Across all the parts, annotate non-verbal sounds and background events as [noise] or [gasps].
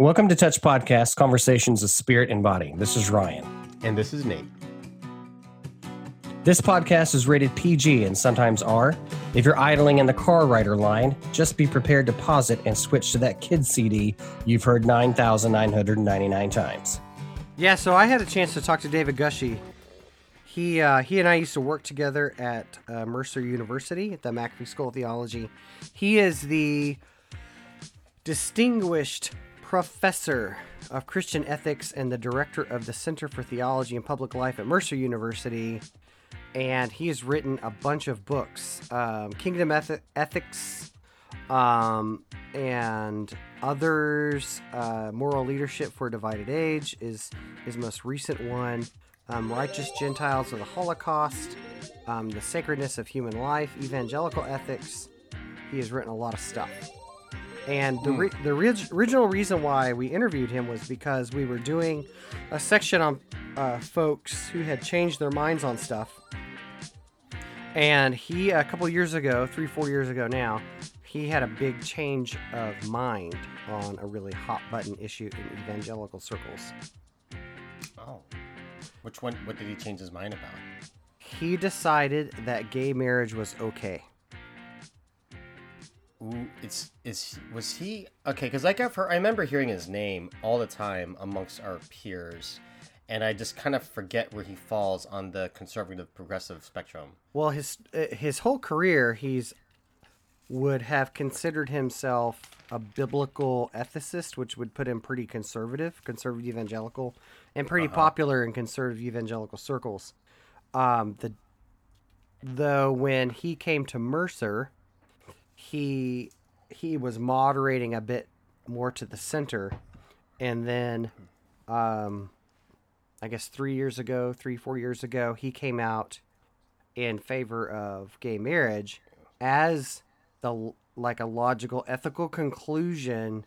Welcome to Touch Podcast Conversations of Spirit and Body. This is Ryan. And this is Nate. This podcast is rated PG and sometimes R. If you're idling in the car rider line, just be prepared to pause it and switch to that kid CD you've heard 9,999 times. Yeah, so I had a chance to talk to David Gushee. He uh, he and I used to work together at uh, Mercer University at the McAfee School of Theology. He is the distinguished professor of Christian ethics and the director of the Center for Theology and Public Life at Mercer University. And he has written a bunch of books um, Kingdom Eth- Ethics um, and others. Uh, Moral Leadership for a Divided Age is his most recent one. Um, Righteous Gentiles of the Holocaust, um, The Sacredness of Human Life, Evangelical Ethics. He has written a lot of stuff. And the, re- the re- original reason why we interviewed him was because we were doing a section on uh, folks who had changed their minds on stuff. And he, a couple years ago, three, four years ago now, he had a big change of mind on a really hot button issue in evangelical circles. Oh. Which one? What did he change his mind about? He decided that gay marriage was okay. Ooh, it's is was he okay? Because like I've heard, I remember hearing his name all the time amongst our peers, and I just kind of forget where he falls on the conservative progressive spectrum. Well, his uh, his whole career, he's would have considered himself a biblical ethicist, which would put him pretty conservative, conservative evangelical, and pretty popular in conservative evangelical circles. Um, the though when he came to Mercer, he he was moderating a bit more to the center, and then, um, I guess three years ago, three four years ago, he came out in favor of gay marriage as the like a logical ethical conclusion.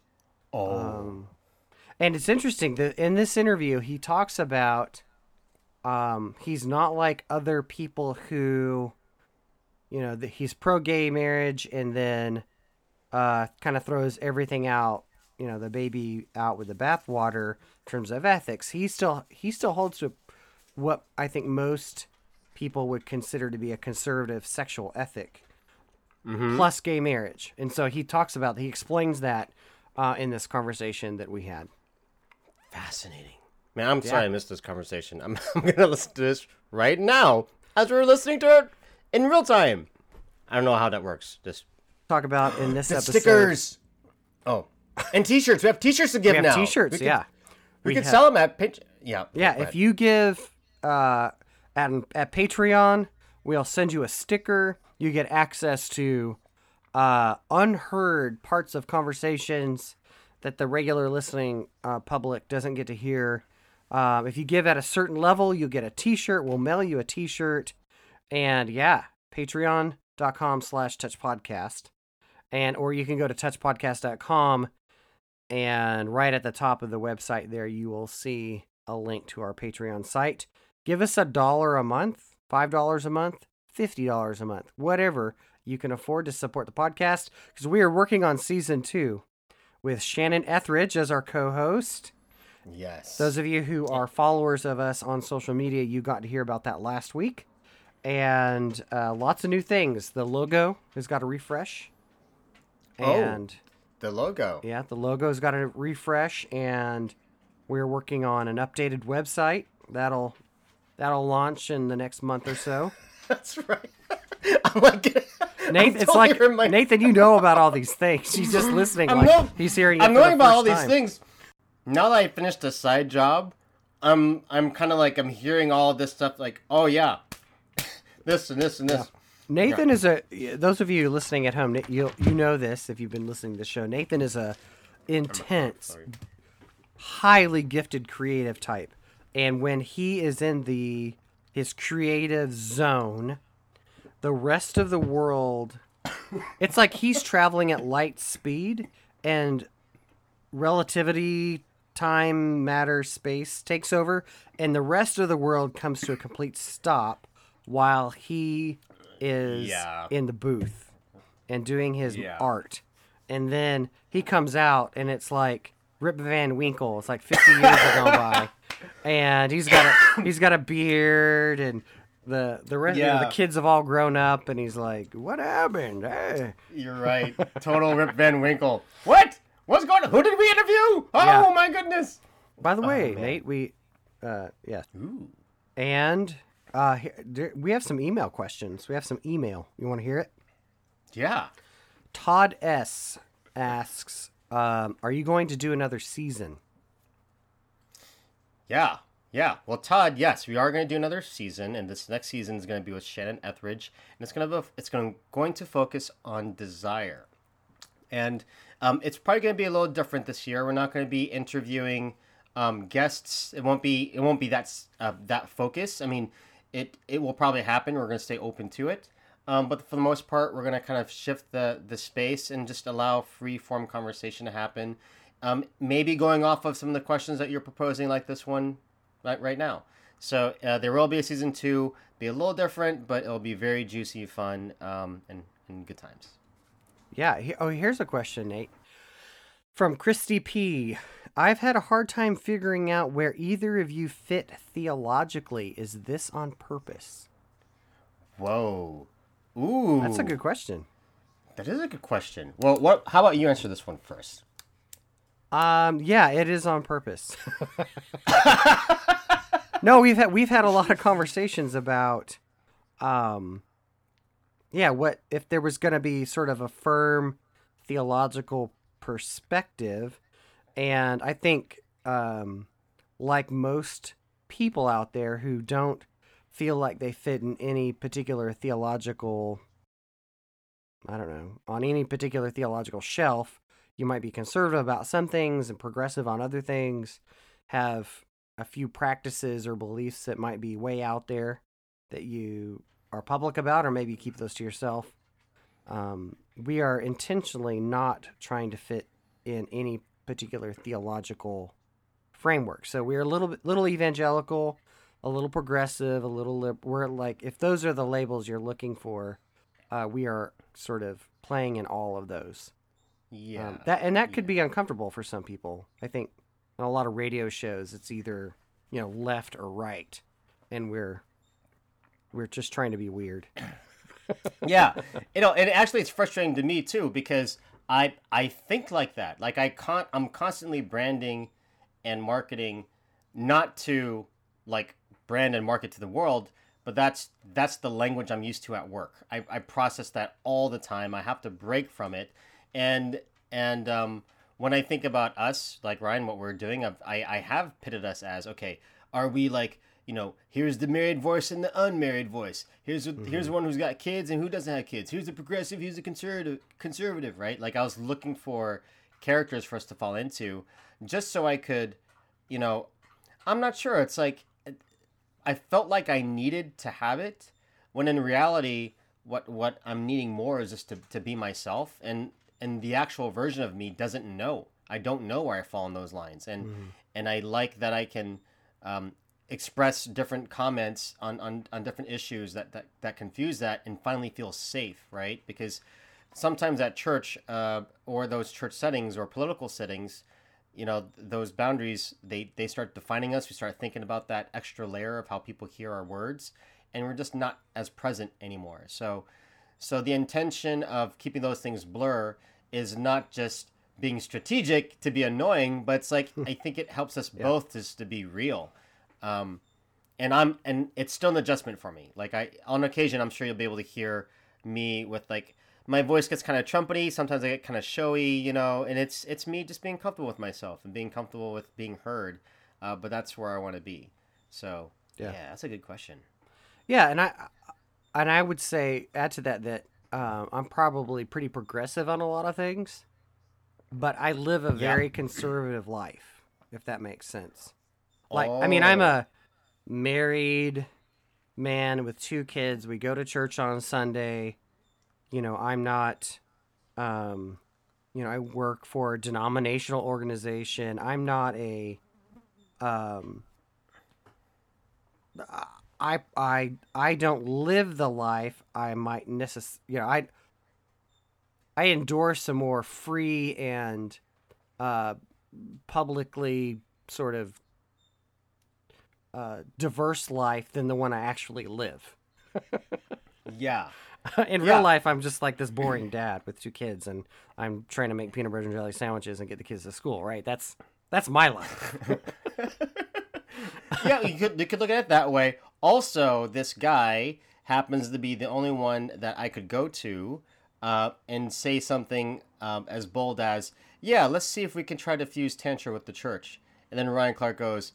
Oh, um, and it's interesting that in this interview he talks about um, he's not like other people who you know that he's pro gay marriage and then uh, kind of throws everything out you know the baby out with the bathwater in terms of ethics. He still he still holds to what i think most people would consider to be a conservative sexual ethic plus gay marriage. And so he talks about he explains that uh, in this conversation that we had. Fascinating. Man, I'm sorry I missed this conversation. [laughs] I'm, I'm gonna listen to this right now as we're listening to it in real time. I don't know how that works. Just talk about in this the episode stickers. Oh, [laughs] and T-shirts. We have T-shirts to give we have now. t-shirts We could- yeah We, We could have- sell them at pinch. Yeah. Yeah, if you give uh, at at Patreon, we'll send you a sticker. You get access to uh, unheard parts of conversations that the regular listening uh, public doesn't get to hear. Um, if you give at a certain level, you'll get a T-shirt. We'll mail you a T-shirt, and yeah, Patreon.com slash Touch Podcast, and or you can go to touchpodcast.com, and right at the top of the website there, you will see a link to our Patreon site. Give us a dollar a month, five dollars a month, fifty dollars a month, whatever you can afford to support the podcast. Because we are working on season two with Shannon Ethridge as our co-host. Yes. Those of you who are followers of us on social media, you got to hear about that last week, and uh, lots of new things. The logo has got a refresh, Oh. and the logo. yeah, the logo's got a refresh, and we're working on an updated website that'll that'll launch in the next month or so. [laughs] That's right. [laughs] I'm like, [laughs] Nathan, it's like my- Nathan, you know about all these things. He's just listening. I'm like he's hearing. It I'm knowing about all these time. things. Now that I finished a side job, I'm I'm kind of like I'm hearing all this stuff. Like, oh yeah, this and this and this. Nathan is a. Those of you listening at home, you you know this if you've been listening to the show. Nathan is a intense, highly gifted creative type, and when he is in the his creative zone, the rest of the world, it's like he's traveling at light speed, and relativity, time, matter, space takes over, and the rest of the world comes to a complete stop while he is Yeah. in the booth and doing his Yeah. art. And then he comes out and it's like Rip Van Winkle. It's like 50 years have gone by, [laughs] and he's got a he's got a beard, and the the rest you know, the kids have all grown up, and he's like, "What happened?" Hey. You're right. Total Rip Van Winkle. What? What's going on? Who did we interview? Oh Yeah. my goodness. By the way, Oh. Nate, we uh yeah, Ooh. and uh here, we have some email questions. We have some email. You want to hear it? Yeah. Todd S asks, um, "Are you going to do another season?" Yeah. Yeah. Well, Todd, yes, we are going to do another season, and this next season is going to be with Shannon Ethridge, and it's going to be, it's going going to focus on desire, and um, it's probably going to be a little different this year. We're not going to be interviewing um, guests. It won't be it won't be that uh, that focus. I mean, it it will probably happen. We're going to stay open to it. Um, but for the most part, we're going to kind of shift the, the space and just allow free form conversation to happen. Um, maybe going off of some of the questions that you're proposing, like this one right, right now. So uh, there will be a season two, be a little different, but it'll be very juicy, fun, um, and, and good times. Yeah. Oh, here's a question, Nate. From Christy P. I've had a hard time figuring out where either of you fit theologically. Is this on purpose? Whoa. Ooh. That's a good question. That is a good question. Well, what? How about you answer this one first? Um, yeah, it is on purpose. [laughs] no, we've had we've had a lot of conversations about, um, yeah, what if there was going to be sort of a firm theological perspective, and I think, um, like most people out there who don't feel like they fit in any particular theological, I don't know, on any particular theological shelf you might be conservative about some things and progressive on other things, have a few practices or beliefs that might be way out there that you are public about, or maybe you keep those to yourself. Um, we are intentionally not trying to fit in any particular theological framework. So we're a little bit, little evangelical, a little progressive, a little. We're like, if those are the labels you're looking for, uh, we are sort of playing in all of those. Yeah. Um, that and that could be uncomfortable for some people. I think on a lot of radio shows, it's either you know left or right, and we're we're just trying to be weird. [laughs] yeah you know and actually it's frustrating to me too because i i think like that. Like i can't i'm constantly branding and marketing not to like brand and market to the world but that's that's the language i'm used to at work. I, I process that all the time. I have to break from it. And and um when i think about us like ryan what we're doing I've, i i have pitted us as okay are we like you know, here's the married voice and the unmarried voice. Here's a, here's one who's got kids and who doesn't have kids. Who's the progressive? Who's the conservative? Conservative, right? Like I was looking for characters for us to fall into, just so I could, you know, I'm not sure. It's like I felt like I needed to have it, when in reality, what what I'm needing more is just to, to be myself, and and the actual version of me doesn't know. I don't know where I fall in those lines, and and I like that I can. Um, express different comments on, on, on different issues that, that, that confuse that and finally feel safe, right? Because sometimes at church uh, or those church settings or political settings, you know, those boundaries, they, they start defining us. We start thinking about that extra layer of how people hear our words, and we're just not as present anymore. So, so the intention of keeping those things blur is not just being strategic to be annoying, but it's like [laughs] I think it helps us both just to be real um, and I'm and it's still an adjustment for me. Like I on occasion, I'm sure you'll be able to hear me with like my voice gets kind of trumpety. Sometimes I get kind of showy, you know, and it's it's me just being comfortable with myself and being comfortable with being heard. Uh, but that's where I want to be. So yeah. Yeah. that's a good question. Yeah, and I and I would say add to that that um, I'm probably pretty progressive on a lot of things, but I live a Yeah. very conservative life, if that makes sense. Like, I mean, I'm Oh. a married man with two kids. We go to church on Sunday. You know, I'm not, um, you know, I work for a denominational organization. I'm not a, um, I I I don't live the life I might necess you know I I endorse a more free and uh publicly sort of uh, diverse life than the one I actually live. Yeah. [laughs] In Yeah. real life, I'm just like this boring dad with two kids, and I'm trying to make peanut butter and jelly sandwiches and get the kids to school. Right? That's that's my life. [laughs] yeah, you could you could look at it that way. Also, this guy happens to be the only one that I could go to uh, and say something um, as bold as, "Yeah, let's see if we can try to fuse tantra with the church." And then Ryan Clark goes,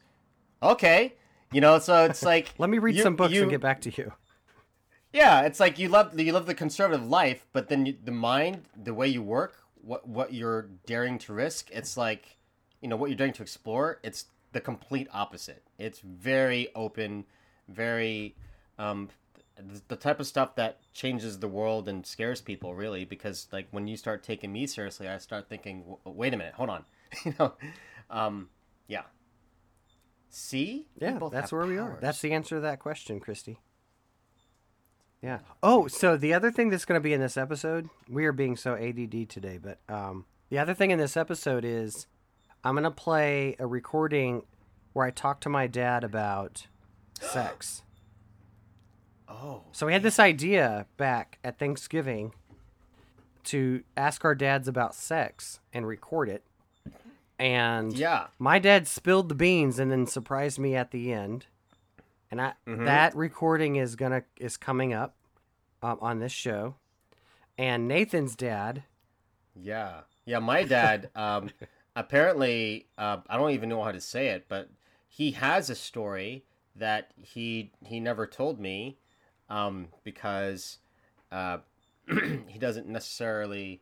"Okay." You know, so it's [laughs] like Let me read you- some books you- and get back to you. Yeah, it's like you love you love the conservative life, but then you, the mind, the way you work, what what you're daring to risk, it's like, you know, what you're daring to explore. It's the complete opposite. It's very open, very, um, the, the type of stuff that changes the world and scares people really. Because like when you start taking me seriously, I start thinking, "W- wait a minute, hold on, [laughs] you know, um, yeah. See, Yeah, that's where we are. That's the answer to that question, Christy. Yeah. Oh, so the other thing that's going to be in this episode, we are being so ADD today, but um, the other thing in this episode is I'm going to play a recording where I talk to my dad about sex. [gasps] oh, So we had this idea back at Thanksgiving to ask our dads about sex and record it. And yeah. my dad spilled the beans and then surprised me at the end. And I Mhm. that recording is gonna is coming up um, on this show. And Nathan's dad, Yeah, yeah. My dad, [laughs] um, apparently, uh, I don't even know how to say it, but he has a story that he he never told me, um, because uh, [clears throat] he doesn't necessarily.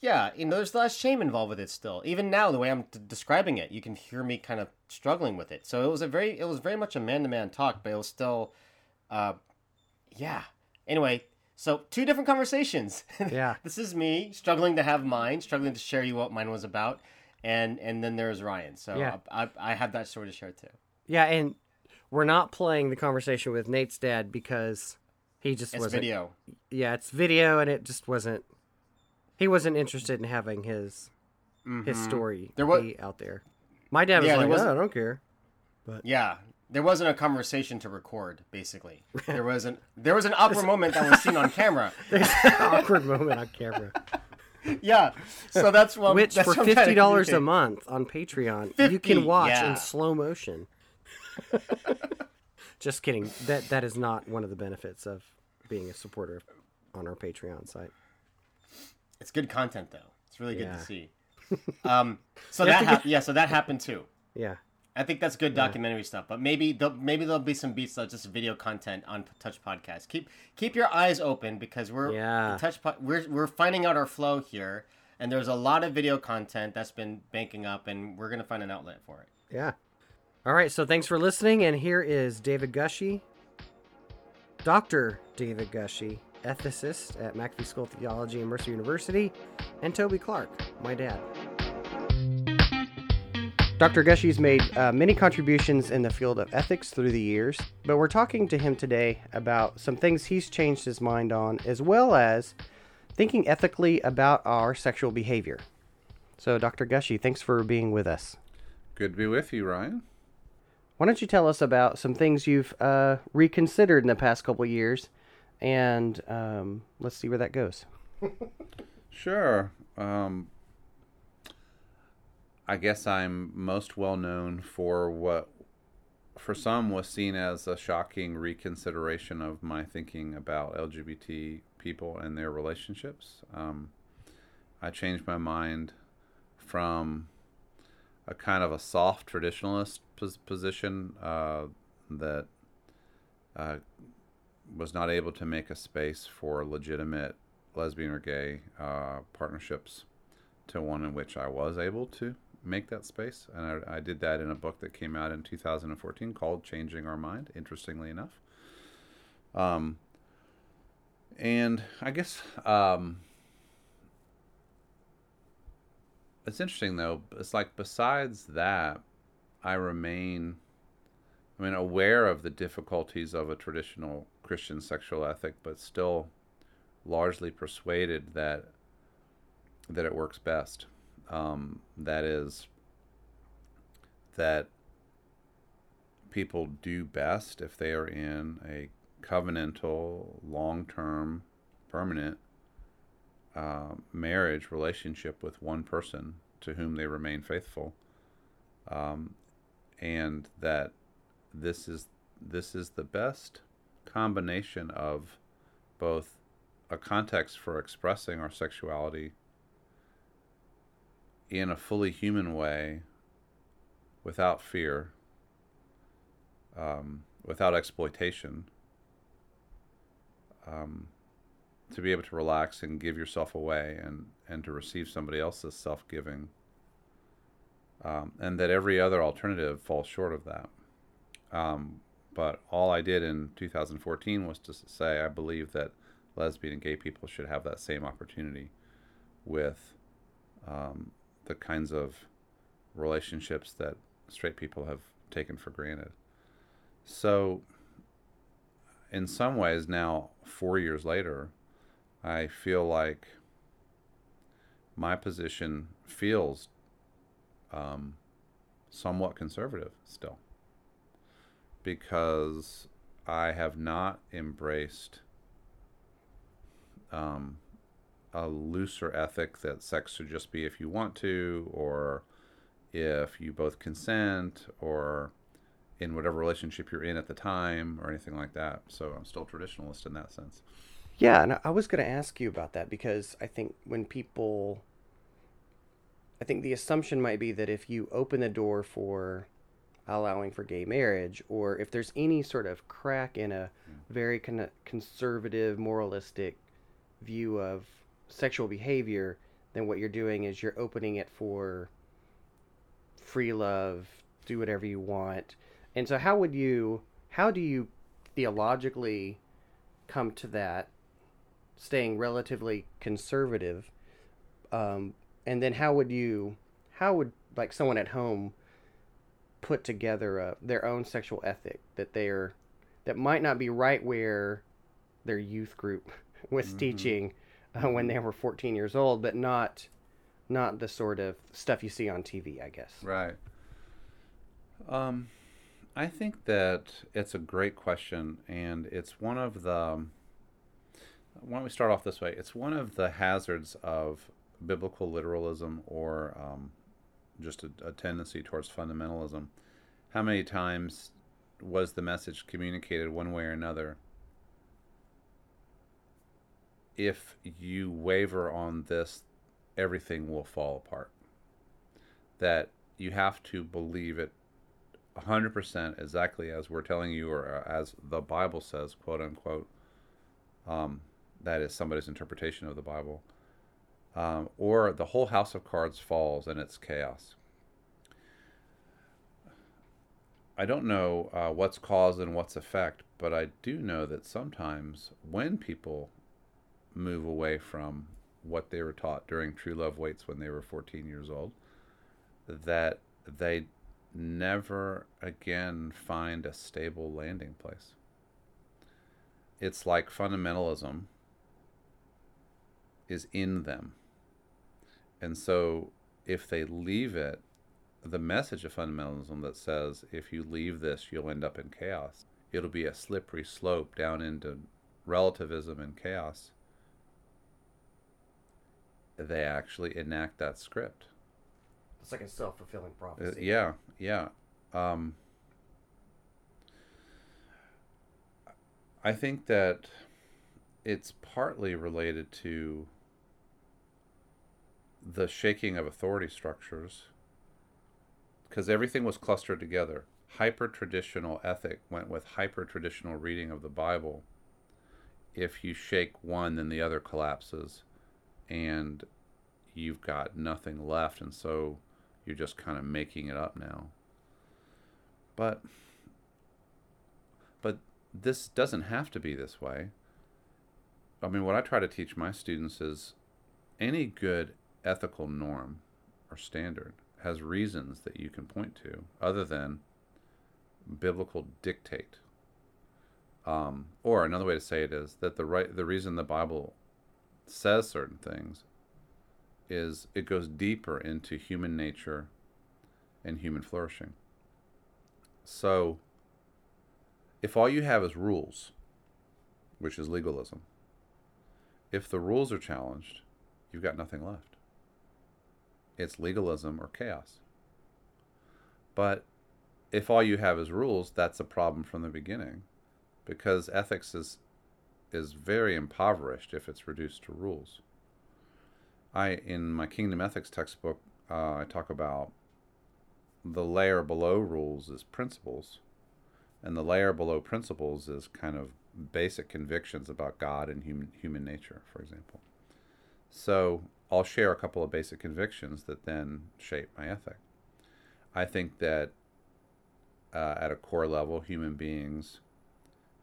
Yeah, you know, there's a lot of shame involved with it still. Even now, the way I'm d- describing it, you can hear me kind of struggling with it. So it was a very, it was very much a man-to-man talk, but it was still, uh, yeah. Anyway, so two different conversations. [laughs] Yeah. this is me struggling to have mine, struggling to share you what mine was about, and and then there's Ryan. So Yeah. I, I, I have that story to share too. yeah, and we're not playing the conversation with Nate's dad because he just It's wasn't. video. Yeah, it's video, and it just wasn't. He wasn't interested in having his his Mhm. story There wa- be out there. My dad was Yeah, like, was- "Oh, I don't care." But Yeah, there wasn't a conversation to record. Basically, [laughs] there was an there was an awkward moment that was seen on camera. [laughs] There's an awkward moment on camera. [laughs] Yeah, so that's what Which that's for what I'm trying to fifty dollars a month on Patreon, you can watch yeah. in slow motion. Just kidding. That that is not one of the benefits of being a supporter on our Patreon site. It's good content though. It's really good Yeah. to see. [laughs] Um, so that hap- yeah, so that happened too. Yeah. I think that's good documentary stuff. But maybe there'll, maybe there'll be some beats that's just video content on Touch Podcast. Keep keep your eyes open because we're Yeah. Touch po- we're we're finding out our flow here, and there's a lot of video content that's been banking up, and we're gonna find an outlet for it. Yeah. All right, so thanks for listening and here is David Gushee, Dr. David Gushee, ethicist at McAfee School of Theology and Mercer University, and Toby Clark, my dad. Dr. Gushee's made uh, many contributions in the field of ethics through the years, but we're talking to him today about some things he's changed his mind on, as well as thinking ethically about our sexual behavior. So, Dr. Gushee, thanks for being with us. Good to be with you, Ryan. Why don't you tell us about some things you've uh, reconsidered in the past couple years, and um, let's see where that goes. [laughs] Sure. Um, I guess I'm most well known for what, for some, was seen as a shocking reconsideration of my thinking about LGBT people and their relationships. Um, I changed my mind from a kind of a soft traditionalist pos- position uh, that uh, was not able to make a space for legitimate lesbian or gay uh, partnerships to one in which I was able to make that space. And I, I did that in a book that came out in 2014 called Changing Our Mind, interestingly enough. Um, and I guess um, it's interesting, though. It's like besides that, I remain, I mean, aware of the difficulties of a traditional Christian sexual ethic, but still largely persuaded that that it works best. Um, that is that people do best if they are in a covenantal, long term, permanent uh, marriage relationship with one person to whom they remain faithful. Um, and that this is this is the best combination of both a context for expressing our sexuality in a fully human way without fear um, without exploitation um, to be able to relax and give yourself away and, and to receive somebody else's self-giving um, and that every other alternative falls short of that. Um, but all I did in 2014 was to say I believe that lesbian and gay people should have that same opportunity with um, the kinds of relationships that straight people have taken for granted. So, in some ways, now, four years later, I feel like my position feels um, somewhat conservative still because I have not embraced um, a looser ethic that sex should just be if you want to, or if you both consent, or in whatever relationship you're in at the time, or anything like that. So I'm still traditionalist in that sense. Yeah, and I was going to ask you about that because I think when people. I think the assumption might be that if you open the door for allowing for gay marriage, or if there's any sort of crack in a very con- conservative, moralistic view of sexual behavior, then what you're doing is you're opening it for free love, do whatever you want. And so, how would you, how do you theologically come to that, staying relatively conservative? Um, and then, how would you, how would like someone at home put together a, their own sexual ethic that they're that might not be right where their youth group [laughs] was mm-hmm. teaching uh, when they were 14 years old, but not not the sort of stuff you see on TV, I guess. Right. Um, I think that it's a great question, and it's one of the. Why don't we start off this way? It's one of the hazards of biblical literalism or um, just a, a tendency towards fundamentalism. How many times was the message communicated one way or another? If you waver on this, everything will fall apart. That you have to believe it 100% exactly as we're telling you, or as the Bible says, quote unquote. Um, that is somebody's interpretation of the Bible um, or the whole house of cards falls and it's chaos. I don't know uh, what's cause and what's effect, but I do know that sometimes when people move away from what they were taught during True Love Waits when they were 14 years old, that they never again find a stable landing place. It's like fundamentalism is in them. And so if they leave it, the message of fundamentalism that says if you leave this, you'll end up in chaos, it'll be a slippery slope down into relativism and chaos. They actually enact that script. It's like a self fulfilling prophecy. Uh, yeah, yeah. Um, I think that it's partly related to the shaking of authority structures because everything was clustered together. Hyper traditional ethic went with hyper traditional reading of the Bible. If you shake one, then the other collapses, and you've got nothing left, and so you're just kind of making it up now. But but this doesn't have to be this way. I mean, what I try to teach my students is any good ethical norm or standard has reasons that you can point to other than biblical dictate. Um, or another way to say it is that the right the reason the Bible says certain things is it goes deeper into human nature and human flourishing. So, if all you have is rules, which is legalism, if the rules are challenged, you've got nothing left. It's legalism or chaos. But if all you have is rules, that's a problem from the beginning because ethics is is very impoverished if it's reduced to rules. I in my kingdom ethics textbook uh, I talk about the layer below rules is principles and the layer below principles is kind of basic convictions about God and human human nature, for example. So I'll share a couple of basic convictions that then shape my ethic. I think that uh, at a core level, human beings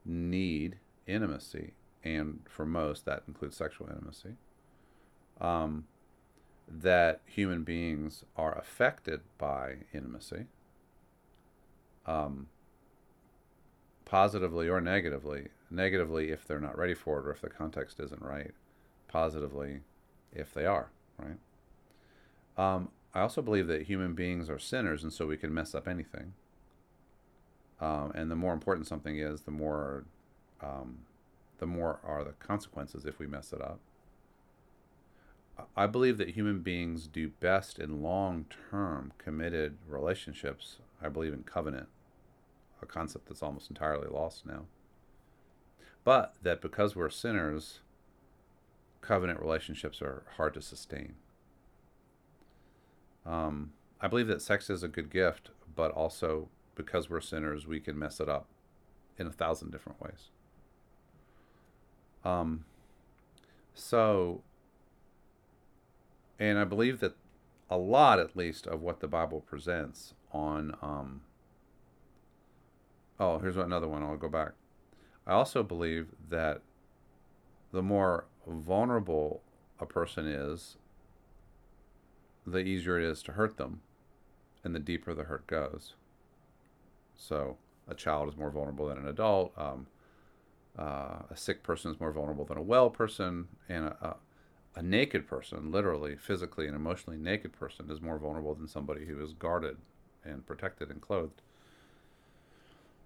need intimacy, and for most, that includes sexual intimacy. Um, that human beings are affected by intimacy, um, positively or negatively. Negatively, if they're not ready for it or if the context isn't right. Positively, if they are, right? Um, I also believe that human beings are sinners, and so we can mess up anything. Um, and the more important something is, the more, um, the more are the consequences if we mess it up. I believe that human beings do best in long-term committed relationships. I believe in covenant, a concept that's almost entirely lost now. But that because we're sinners, covenant relationships are hard to sustain. Um, I believe that sex is a good gift, but also because we're sinners, we can mess it up in a thousand different ways. Um, so, and I believe that a lot, at least, of what the Bible presents on. Um, oh, here's another one. I'll go back. I also believe that the more vulnerable a person is, the easier it is to hurt them, and the deeper the hurt goes. So, a child is more vulnerable than an adult. Um, uh, a sick person is more vulnerable than a well person, and a, a, a naked person, literally, physically, and emotionally naked person, is more vulnerable than somebody who is guarded and protected and clothed.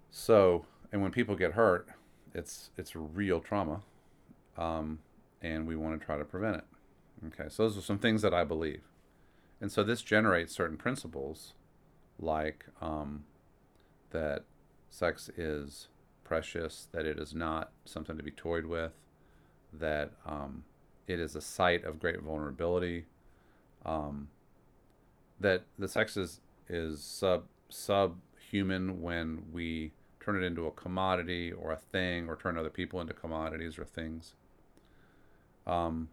So, and when people get hurt, it's it's real trauma, um, and we want to try to prevent it. Okay, so those are some things that I believe, and so this generates certain principles, like um, that sex is precious, that it is not something to be toyed with, that um, it is a site of great vulnerability, um, that the sex is, is sub subhuman when we turn it into a commodity or a thing or turn other people into commodities or things. Um,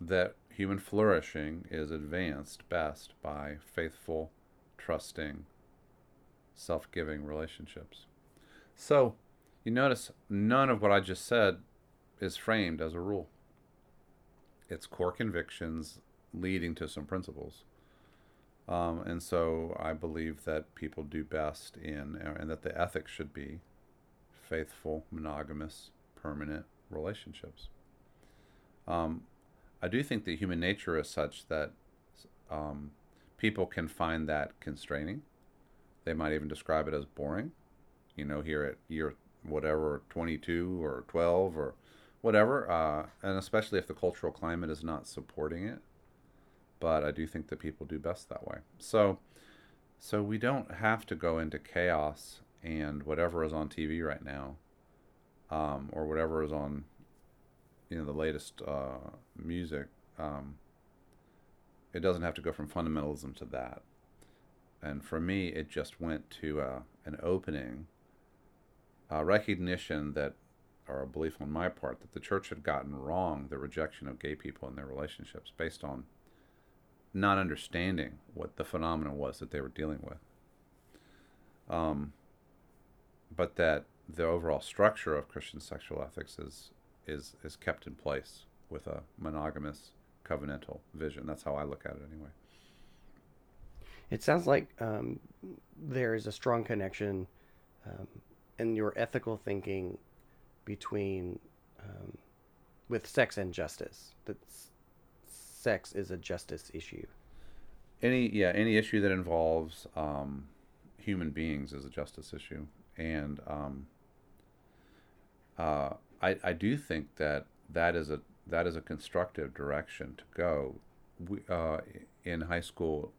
that human flourishing is advanced best by faithful, trusting, self giving relationships. So, you notice none of what I just said is framed as a rule. It's core convictions leading to some principles. Um, and so I believe that people do best in, and that the ethics should be faithful, monogamous, permanent relationships. Um, I do think that human nature is such that um, people can find that constraining. They might even describe it as boring. You know, here at year whatever, 22 or 12 or whatever, uh, and especially if the cultural climate is not supporting it but I do think that people do best that way. So, so we don't have to go into chaos and whatever is on TV right now, um, or whatever is on, you know, the latest uh, music. Um, it doesn't have to go from fundamentalism to that. And for me, it just went to uh, an opening, a recognition that, or a belief on my part, that the church had gotten wrong the rejection of gay people in their relationships based on not understanding what the phenomenon was that they were dealing with. Um, but that the overall structure of Christian sexual ethics is is is kept in place with a monogamous covenantal vision. That's how I look at it anyway. It sounds like um, there is a strong connection um, in your ethical thinking between um, with sex and justice. That's sex is a justice issue. any yeah any issue that involves um, human beings is a justice issue and um, uh, I, I do think that that is a that is a constructive direction to go we, uh, in high school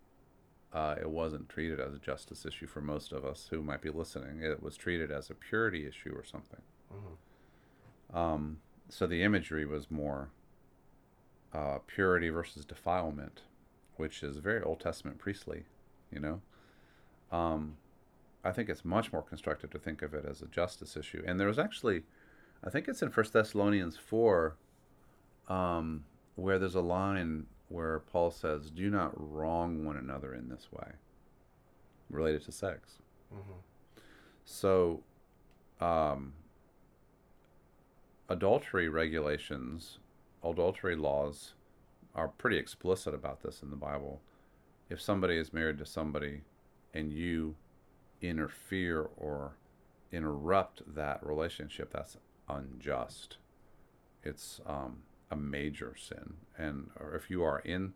uh, it wasn't treated as a justice issue for most of us who might be listening it was treated as a purity issue or something um, so the imagery was more uh, purity versus defilement which is very Old Testament priestly, you know. Um, I think it's much more constructive to think of it as a justice issue. And there was actually, I think it's in First Thessalonians four, um, where there's a line where Paul says, "Do not wrong one another in this way," related to sex. So, um, adultery regulations, adultery laws are pretty explicit about this in the Bible. If somebody is married to somebody and you interfere or interrupt that relationship, that's unjust. It's um, a major sin. And if you are in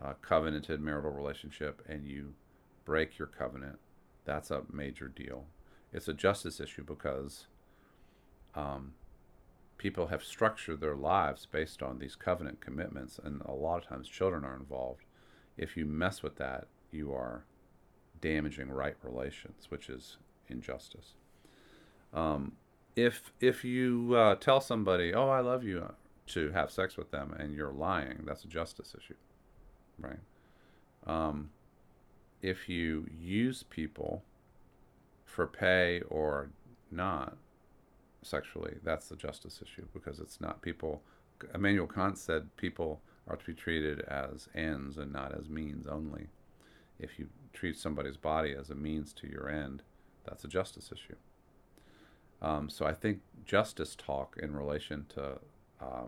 a covenanted marital relationship and you break your covenant, that's a major deal. It's a justice issue because um, people have structured their lives based on these covenant commitments, and a lot of times children are involved. If you mess with that, you are damaging right relations, which is injustice. Um, if if you uh, tell somebody, "Oh, I love you," to have sex with them, and you're lying, that's a justice issue, right? Um, if you use people for pay or not sexually, that's the justice issue because it's not people. Immanuel Kant said people are to be treated as ends and not as means only. If you treat somebody's body as a means to your end, that's a justice issue. Um, so I think justice talk in relation to uh,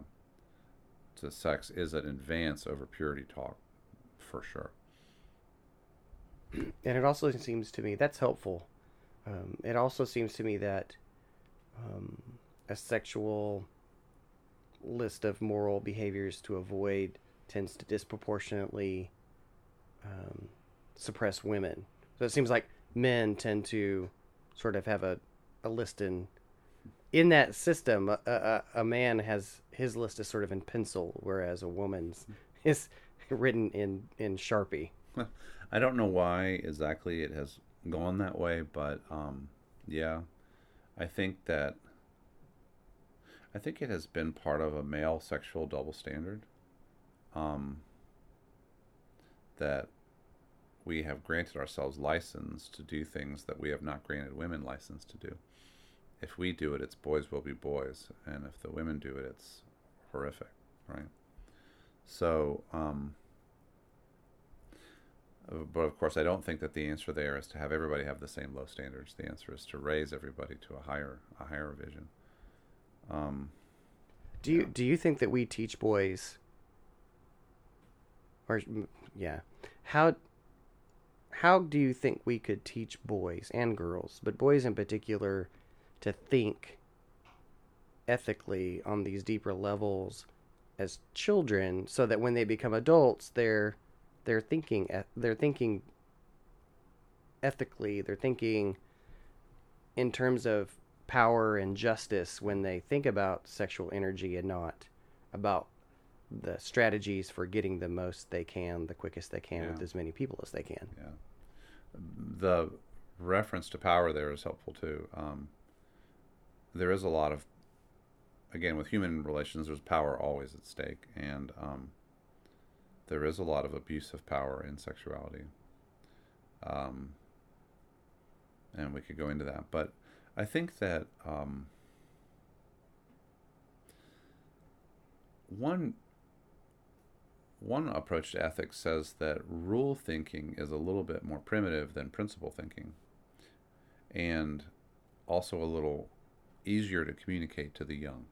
to sex is an advance over purity talk, for sure. And it also seems to me that's helpful. Um, it also seems to me that um, a sexual list of moral behaviors to avoid tends to disproportionately um, suppress women. So it seems like men tend to sort of have a, a list in in that system. A, a, a man has his list is sort of in pencil, whereas a woman's [laughs] is written in in sharpie. I don't know why exactly it has gone that way, but um, yeah, I think that I think it has been part of a male sexual double standard. Um, that we have granted ourselves license to do things that we have not granted women license to do. If we do it, it's boys will be boys, and if the women do it, it's horrific, right? So, um, but of course, I don't think that the answer there is to have everybody have the same low standards. The answer is to raise everybody to a higher, a higher vision. Um, Do you do you think that we teach boys, or yeah, how how do you think we could teach boys and girls, but boys in particular, to think ethically on these deeper levels as children, so that when they become adults, they're they're thinking they're thinking ethically, they're thinking in terms of power and justice when they think about sexual energy and not about the strategies for getting the most they can, the quickest they can, with as many people as they can. yeah. The reference to power there is helpful too. Um, there is a lot of, again, with human relations, there's power always at stake, and um, there is a lot of abuse of power in sexuality. Um, and we could go into that, but I think that um, one one approach to ethics says that rule thinking is a little bit more primitive than principle thinking, and also a little easier to communicate to the young.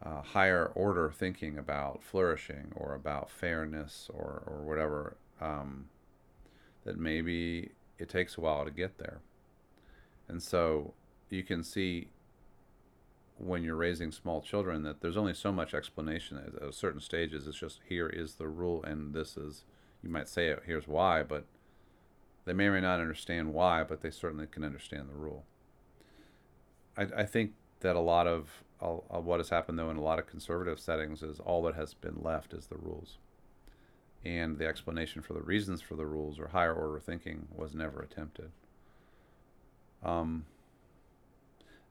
Uh, higher order thinking about flourishing or about fairness or, or whatever, um, that maybe it takes a while to get there. And so you can see when you're raising small children that there's only so much explanation at, at certain stages. It's just here is the rule, and this is you might say it. Here's why, but they may or may not understand why, but they certainly can understand the rule. I, I think that a lot of, of what has happened though in a lot of conservative settings is all that has been left is the rules and the explanation for the reasons for the rules or higher order thinking was never attempted. Um,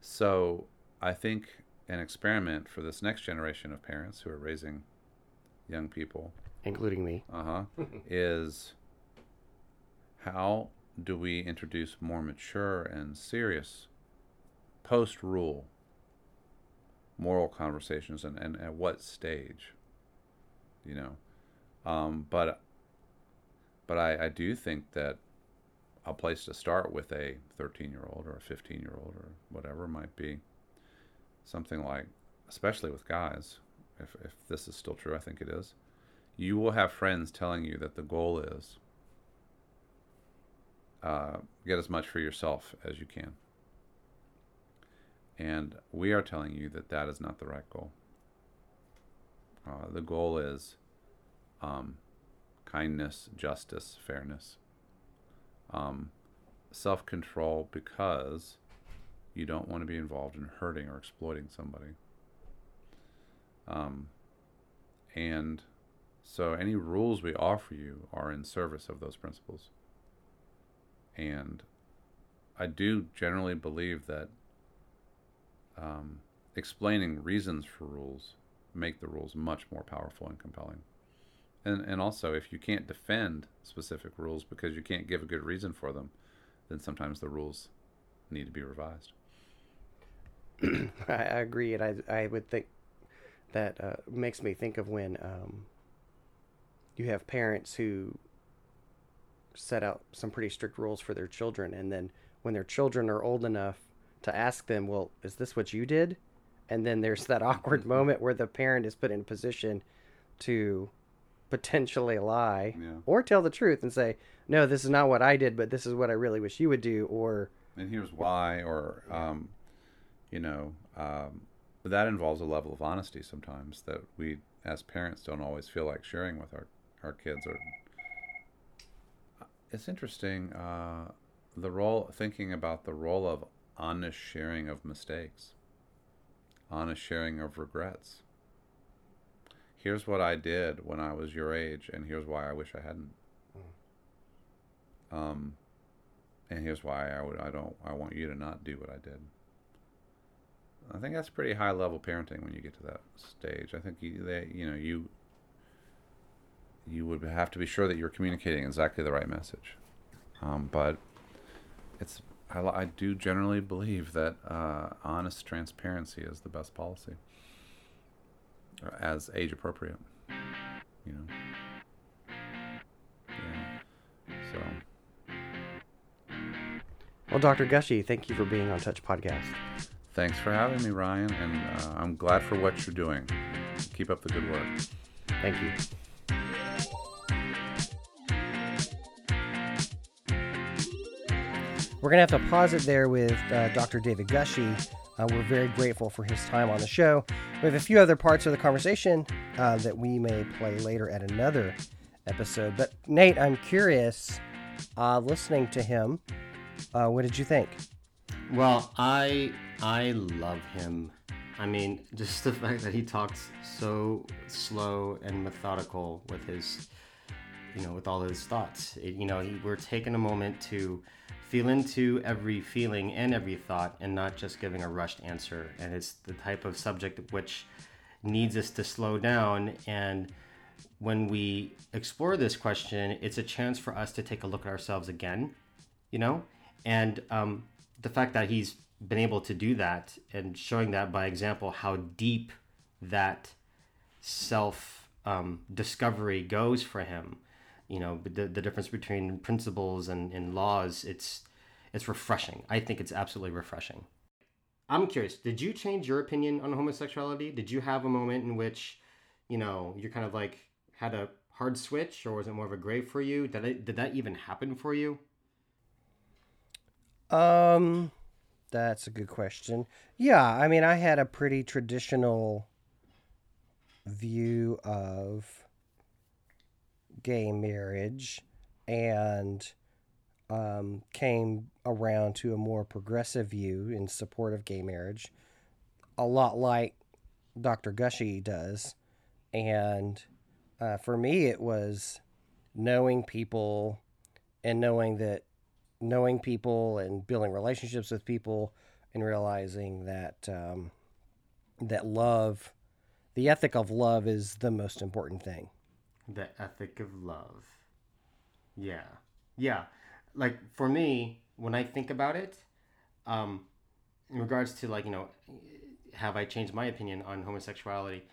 so I think an experiment for this next generation of parents who are raising young people, including me, uh huh, [laughs] is how do we introduce more mature and serious post rule moral conversations and, and at what stage? You know, um, but but I, I do think that a place to start with a 13 year old or a 15 year old or whatever might be something like, especially with guys, if, if this is still true, I think it is, you will have friends telling you that the goal is uh, get as much for yourself as you can. And we are telling you that that is not the right goal. Uh, the goal is um, kindness, justice, fairness, um, self control because you don't want to be involved in hurting or exploiting somebody. Um, and so any rules we offer you are in service of those principles. And I do generally believe that um, explaining reasons for rules make the rules much more powerful and compelling. And, and also, if you can't defend specific rules because you can't give a good reason for them, then sometimes the rules need to be revised. [clears throat] I, agree, and I I would think that uh, makes me think of when um, you have parents who set out some pretty strict rules for their children, and then when their children are old enough to ask them, "Well, is this what you did?" and then there's that awkward [laughs] moment where the parent is put in a position to potentially lie Yeah. or tell the truth and say, no, this is not what I did, but this is what I really wish you would do. Or, and here's why, or um, you know, um, that involves a level of honesty sometimes that we, as parents, don't always feel like sharing with our our kids. Or it's interesting uh, the role thinking about the role of honest sharing of mistakes, honest sharing of regrets. Here's what I did when I was your age, and here's why I wish I hadn't. Um, and here's why I would I don't I want you to not do what I did. I think that's pretty high level parenting when you get to that stage. I think you they you know you you would have to be sure that you're communicating exactly the right message. Um, but it's I, I do generally believe that uh, honest transparency is the best policy, or as age appropriate. You know. Yeah. So. well, Dr. Gushee, thank you for being on Touch Podcast. Thanks for having me, Ryan, and uh, I'm glad for what you're doing. Keep up the good work. Thank you. We're going to have to pause it there with uh, Dr. David Gushee. Uh, we're very grateful for his time on the show. We have a few other parts of the conversation uh, that we may play later at another episode. But, Nate, I'm curious, uh, listening to him, uh, what did you think? Well, I I love him. I mean, [laughs] just the fact that he talks so slow and methodical with his, you know, with all his thoughts. It, you know, he, we're taking a moment to feel into every feeling and every thought, and not just giving a rushed answer. And it's the type of subject which needs us to slow down. And when we explore this question, it's a chance for us to take a look at ourselves again. You know, and um, the fact that he's been able to do that and showing that by example how deep that self um, discovery goes for him you know the, the difference between principles and, and laws it's it's refreshing. I think it's absolutely refreshing. I'm curious did you change your opinion on homosexuality? Did you have a moment in which you know you kind of like had a hard switch or was it more of a gray for you? Did, it, did that even happen for you? Um, That's a good question. Yeah, I mean, I had a pretty traditional view of gay marriage and um, came around to a more progressive view in support of gay marriage, a lot like Dr. Gushee does. And uh, for me, it was knowing people and knowing that knowing people and building relationships with people and realizing that um, that love, the ethic of love, is the most important thing. The ethic of love. Yeah, yeah. Like for me, when I think about it, um, in regards to like you know, have I changed my opinion on homosexuality?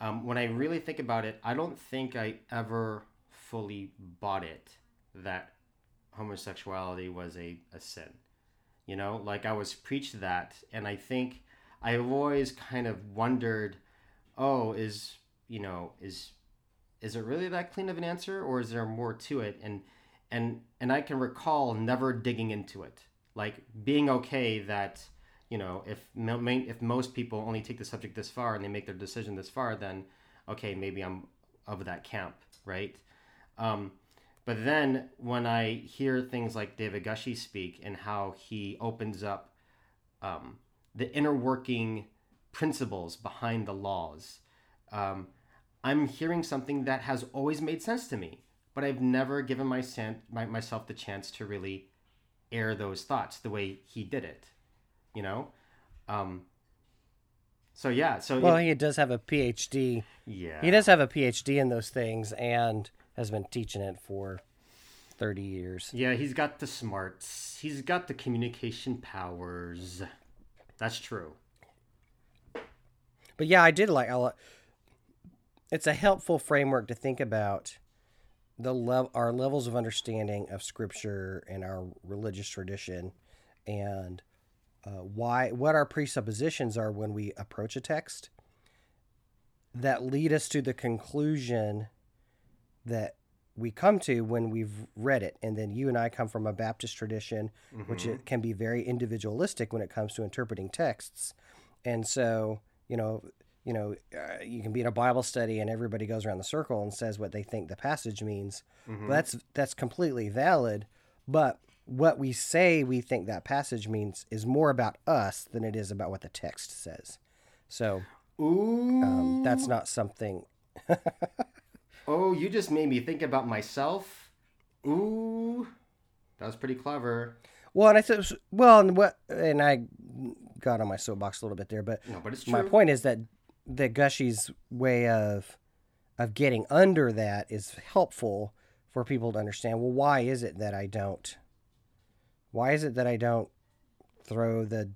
Um, when I really think about it, I don't think I ever fully bought it that homosexuality was a, a sin. You know, like I was preached that, and I think I've always kind of wondered, oh, is you know, is is it really that clean of an answer, or is there more to it? And and and I can recall never digging into it, like being okay that you know if if most people only take the subject this far and they make their decision this far, then okay, maybe I'm of that camp, right? Um, but then when I hear things like David Gushee speak and how he opens up um, the inner working principles behind the laws, um, I'm hearing something that has always made sense to me, but I've never given my, my, myself the chance to really air those thoughts the way he did it. You know, um, so yeah. So well, it, he does have a PhD. Yeah, he does have a PhD in those things, and has been teaching it for 30 years. Yeah, he's got the smarts. He's got the communication powers. That's true. But yeah, I did like it's a helpful framework to think about the level our levels of understanding of scripture and our religious tradition and uh, why what our presuppositions are when we approach a text that lead us to the conclusion that we come to when we've read it and then you and i come from a baptist tradition mm-hmm. which it can be very individualistic when it comes to interpreting texts and so you know you know uh, you can be in a bible study and everybody goes around the circle and says what they think the passage means mm-hmm. that's that's completely valid but what we say we think that passage means is more about us than it is about what the text says so um, that's not something [laughs] Oh, you just made me think about myself. Ooh, that was pretty clever. Well, and I said, well, and what, and I got on my soapbox a little bit there, but, no, but it's true. my point is that that Gushee's way of of getting under that is helpful for people to understand. Well, why is it that I don't? Why is it that I don't throw the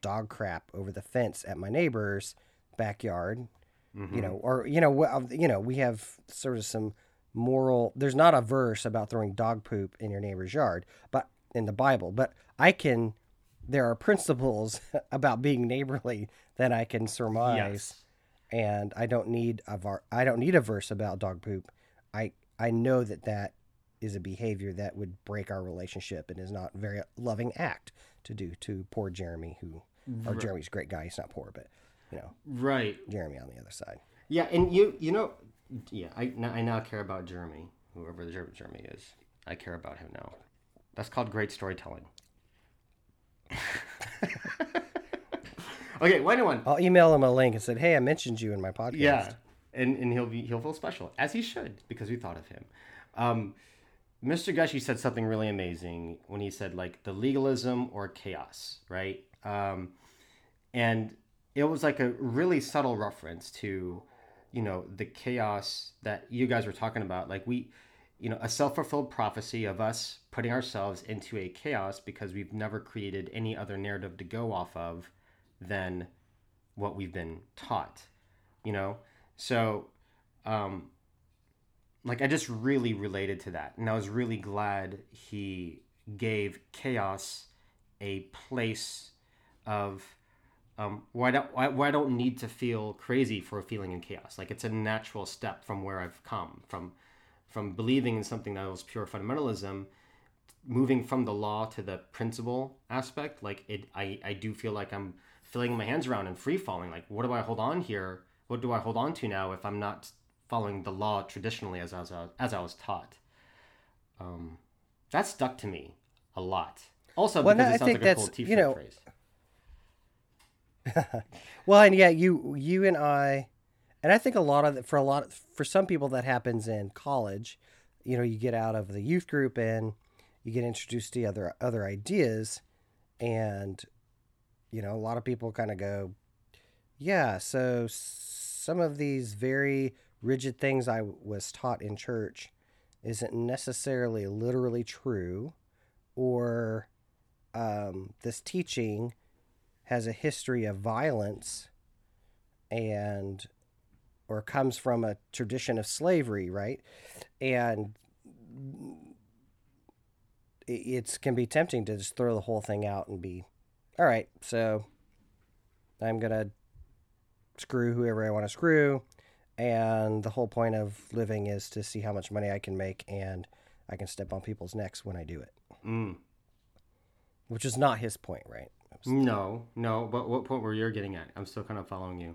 dog crap over the fence at my neighbor's backyard mm-hmm. you know, or you know, you know, we have sort of some moral. There's not a verse about throwing dog poop in your neighbor's yard, but in the Bible, but I can. There are principles [laughs] about being neighborly that I can surmise, yes. and I don't need a var- I don't need a verse about dog poop. I I know that that is a behavior that would break our relationship and is not a very loving act to do to poor Jeremy, who, or Jeremy's a great guy. He's not poor, but you know, right? Jeremy on the other side. Yeah, and you you know, yeah, I now, I now care about Jeremy, whoever the Jeremy is. I care about him now. That's called great storytelling. [laughs] okay, well, anyone. I'll email him a link and said, "Hey, I mentioned you in my podcast." Yeah, and and he'll be he'll feel special as he should because we thought of him. Um, Mr. Gushee said something really amazing when he said like the legalism or chaos, right? Um, and it was like a really subtle reference to you know the chaos that you guys were talking about like we you know a self-fulfilled prophecy of us putting ourselves into a chaos because we've never created any other narrative to go off of than what we've been taught you know so um like i just really related to that and i was really glad he gave chaos a place of um, why, don't where I don't need to feel crazy for a feeling in chaos. Like it's a natural step from where I've come from, from believing in something that was pure fundamentalism, moving from the law to the principle aspect like it i i do feel like i'm filling my hands around and free falling like what do i hold on here? What do i hold on to now if i'm not following the law traditionally as, as, as i was taught? Um that stuck to me a lot. Also Well, because no, it I sounds think like a cool t-shirt you know, phrase. [laughs] Well, and yeah, you you and I, and I think a lot of the, for a lot for some people that happens in college. You know, you get out of the youth group and you get introduced to other other ideas, and you know, a lot of people kind of go, yeah. So some of these very rigid things I was taught in church isn't necessarily literally true, or um, this teaching has a history of violence and or comes from a tradition of slavery right and it can be tempting to just throw the whole thing out and be all right so i'm gonna screw whoever i want to screw and the whole point of living is to see how much money i can make and i can step on people's necks when i do it mm. which is not his point right no no but what point were you getting at i'm still kind of following you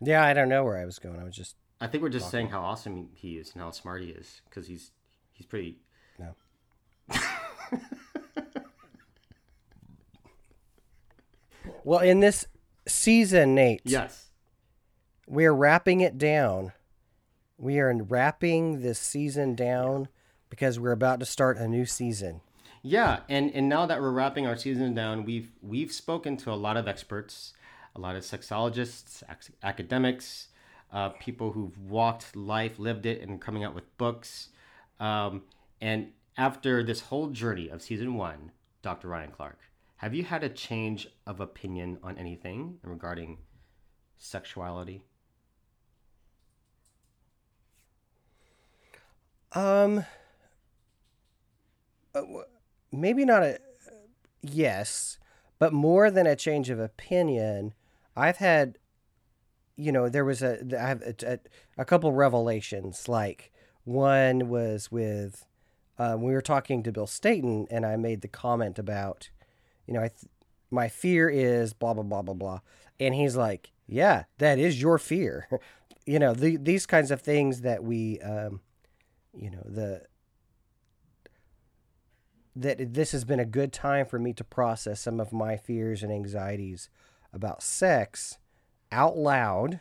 yeah i don't know where i was going i was just I think we're just saying how awesome he is and how smart he is because he's he's pretty. No. Well, in this season, Nate, Yes. we are wrapping it down. We are wrapping this season down because we're about to start a new season. Yeah, and and now that we're wrapping our season down, we've we've spoken to a lot of experts, a lot of sexologists, ac- academics, uh, people who've walked life, lived it, and coming out with books. Um, and after this whole journey of season one, Dr. Ryan Clark, have you had a change of opinion on anything regarding sexuality? Um, uh, maybe not a yes, but more than a change of opinion. I've had, you know, there was a I have a, a, a couple revelations. Like one was with, um, we were talking to Bill Stayton, and I made the comment about, you know, I th- my fear is blah blah blah blah blah, and he's like, yeah, that is your fear. [laughs] you know, the, these kinds of things that we. Um, you know the that this has been a good time for me to process some of my fears and anxieties about sex out loud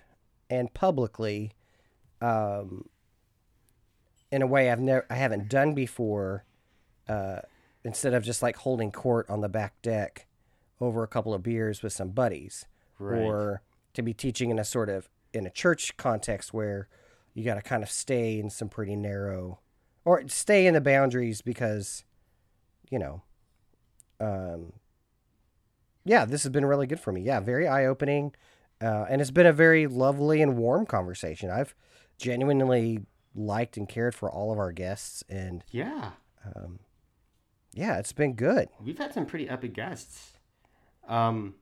and publicly um, in a way I've never I haven't done before uh, instead of just like holding court on the back deck over a couple of beers with some buddies Right. or to be teaching in a sort of in a church context where you got to kind of stay in some pretty narrow or stay in the boundaries because you know um yeah this has been really good for me yeah very eye-opening uh, and it's been a very lovely and warm conversation i've genuinely liked and cared for all of our guests and Yeah. Yeah it's been good We've had some pretty epic guests. Um,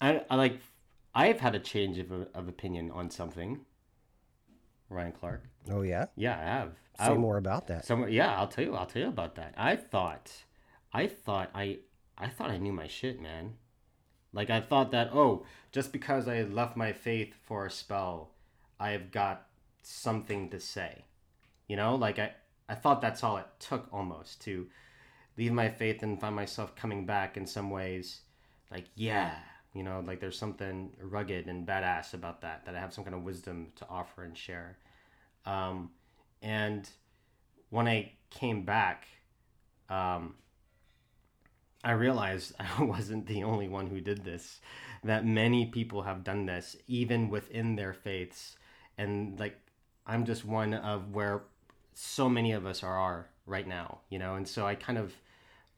I, I like. I've had a change of, of opinion on something. Ryan Clark. oh yeah Yeah, I have. say I, more about that Some, yeah, I'll tell you. I'll tell you about that. I thought, I thought I, I thought I knew my shit, man. Like I thought that oh, just because I left my faith for a spell, I've got something to say. You know, like I, I thought that's all it took almost to leave my faith and find myself coming back in some ways. Like yeah, you know, like there's something rugged and badass about that. That I have some kind of wisdom to offer and share. Um, and when I came back, um, I realized [laughs] I wasn't the only one who did this. That many people have done this, even within their faiths, and like I'm just one of where so many of us are, are right now, you know. And so I kind of,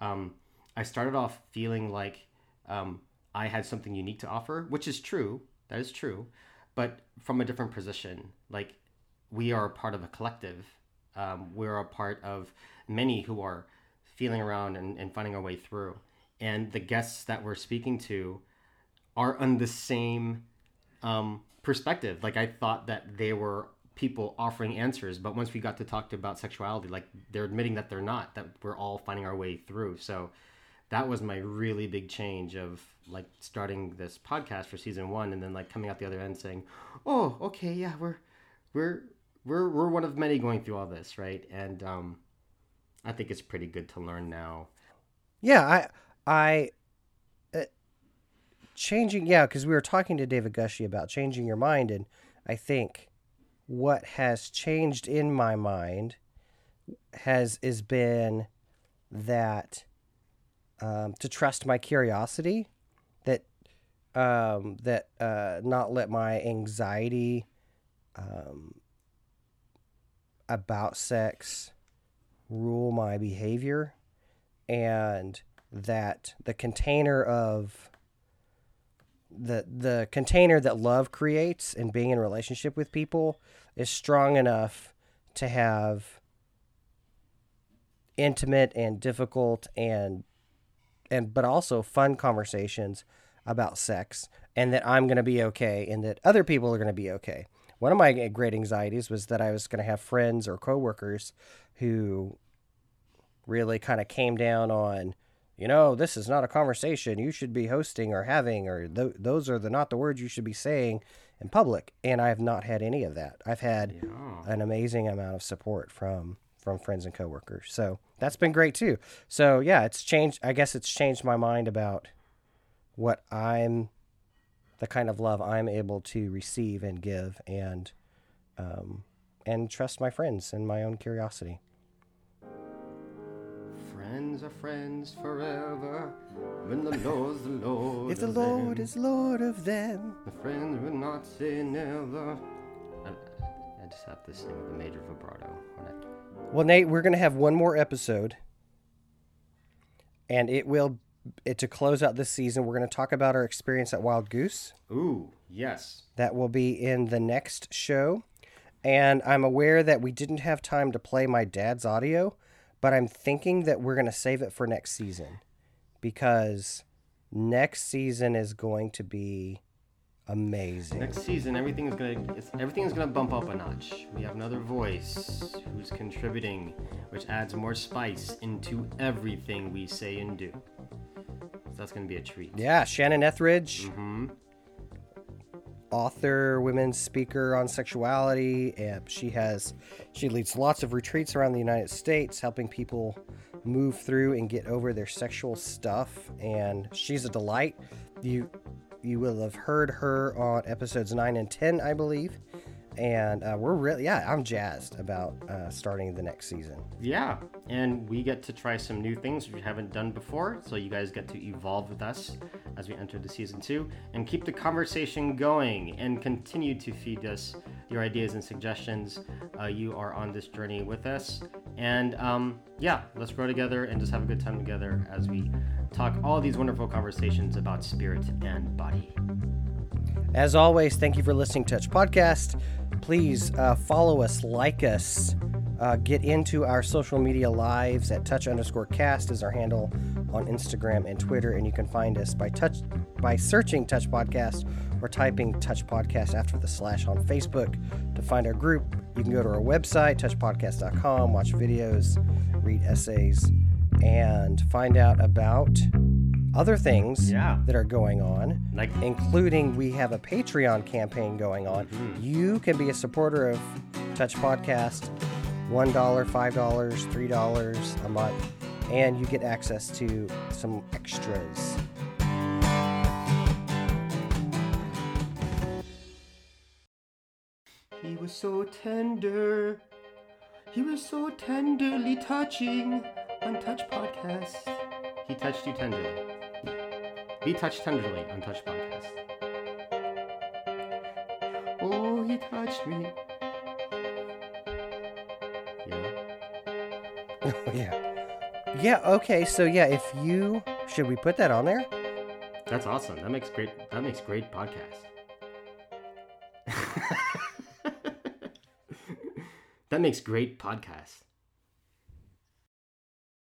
um, I started off feeling like um, I had something unique to offer, which is true. That is true, but from a different position. Like we are a part of a collective. Um, we're a part of many who are feeling around and, and finding our way through. And the guests that we're speaking to are on the same um, perspective. Like I thought that they were people offering answers, but once we got to talk to about sexuality, like they're admitting that they're not, that we're all finding our way through. So that was my really big change of like starting this podcast for season one and then like coming out the other end saying, Oh, okay, yeah, we're we're we're we're one of many going through all this, right? And um I think it's pretty good to learn now. Yeah, I I uh, changing yeah, because we were talking to David Gushee about changing your mind, and I think what has changed in my mind has is been that um, to trust my curiosity, that um, that uh, not let my anxiety um, about sex rule my behavior, and that the container of the the container that love creates and being in relationship with people is strong enough to have intimate and difficult and and but also fun conversations about sex and that I'm going to be okay and that other people are going to be okay. One of my great anxieties was that I was going to have friends or coworkers who really kind of came down on you know, this is not a conversation you should be hosting or having, or th- those are the not the words you should be saying in public. And I have not had any of that. I've had Yeah. an amazing amount of support from from friends and coworkers. So that's been great too. So yeah, it's changed. I guess it's changed my mind about what I'm, the kind of love I'm able to receive and give, and um, and trust my friends and my own curiosity. Friends are friends forever. When the Lord's the Lord. If the Lord them, is Lord of them, the friends will not say never. I, I just have to sing with a major vibrato. I, Well, Nate, we're going to have one more episode, and it will it to close out this season. We're going to talk about our experience at Wild Goose. ooh, yes. That will be in the next show, and I'm aware that we didn't have time to play my dad's audio, but I'm thinking that we're going to save it for next season because next season is going to be amazing. Next season, everything is gonna it's, everything is gonna bump up a notch. We have another voice who's contributing, which adds more spice into everything we say and do. So that's gonna be a treat. Yeah, Shannon Ethridge. hmm author, women's speaker on sexuality, and she has she leads lots of retreats around the United States, helping people move through and get over their sexual stuff. And she's a delight. You you will have heard her on episodes nine and ten, I believe. And uh, we're really yeah, I'm jazzed about uh, starting the next season. Yeah, and we get to try some new things we haven't done before, so you guys get to evolve with us as we enter the season two and keep the conversation going and continue to feed us your ideas and suggestions. Uh, you are on this journey with us, and um, yeah, let's grow together and just have a good time together as we talk all these wonderful conversations about spirit and body. As always, thank you for listening to Touch Podcast. Please uh, follow us, like us, uh, get into our social media lives at touch underscore cast is our handle on Instagram and Twitter, and you can find us by touch by searching Touch Podcast or typing Touch Podcast after the slash on Facebook. To find our group, you can go to our website, touchpodcast.com, watch videos, read essays, and find out about other things Yeah. that are going on Like including we have a Patreon campaign going on. Hmm. You can be a supporter of Touch Podcast, $1, $5, $3 a month, and you get access to some extras. He was so tender. He was so tenderly touching on Touch Podcast. He touched you tenderly. Be touched tenderly on Touch Podcast. Oh, he touched me. Yeah. [laughs] yeah. Yeah, okay. So yeah, if you should we put that on there? That's awesome. That makes great that makes great podcast. [laughs] [laughs] that makes great podcast.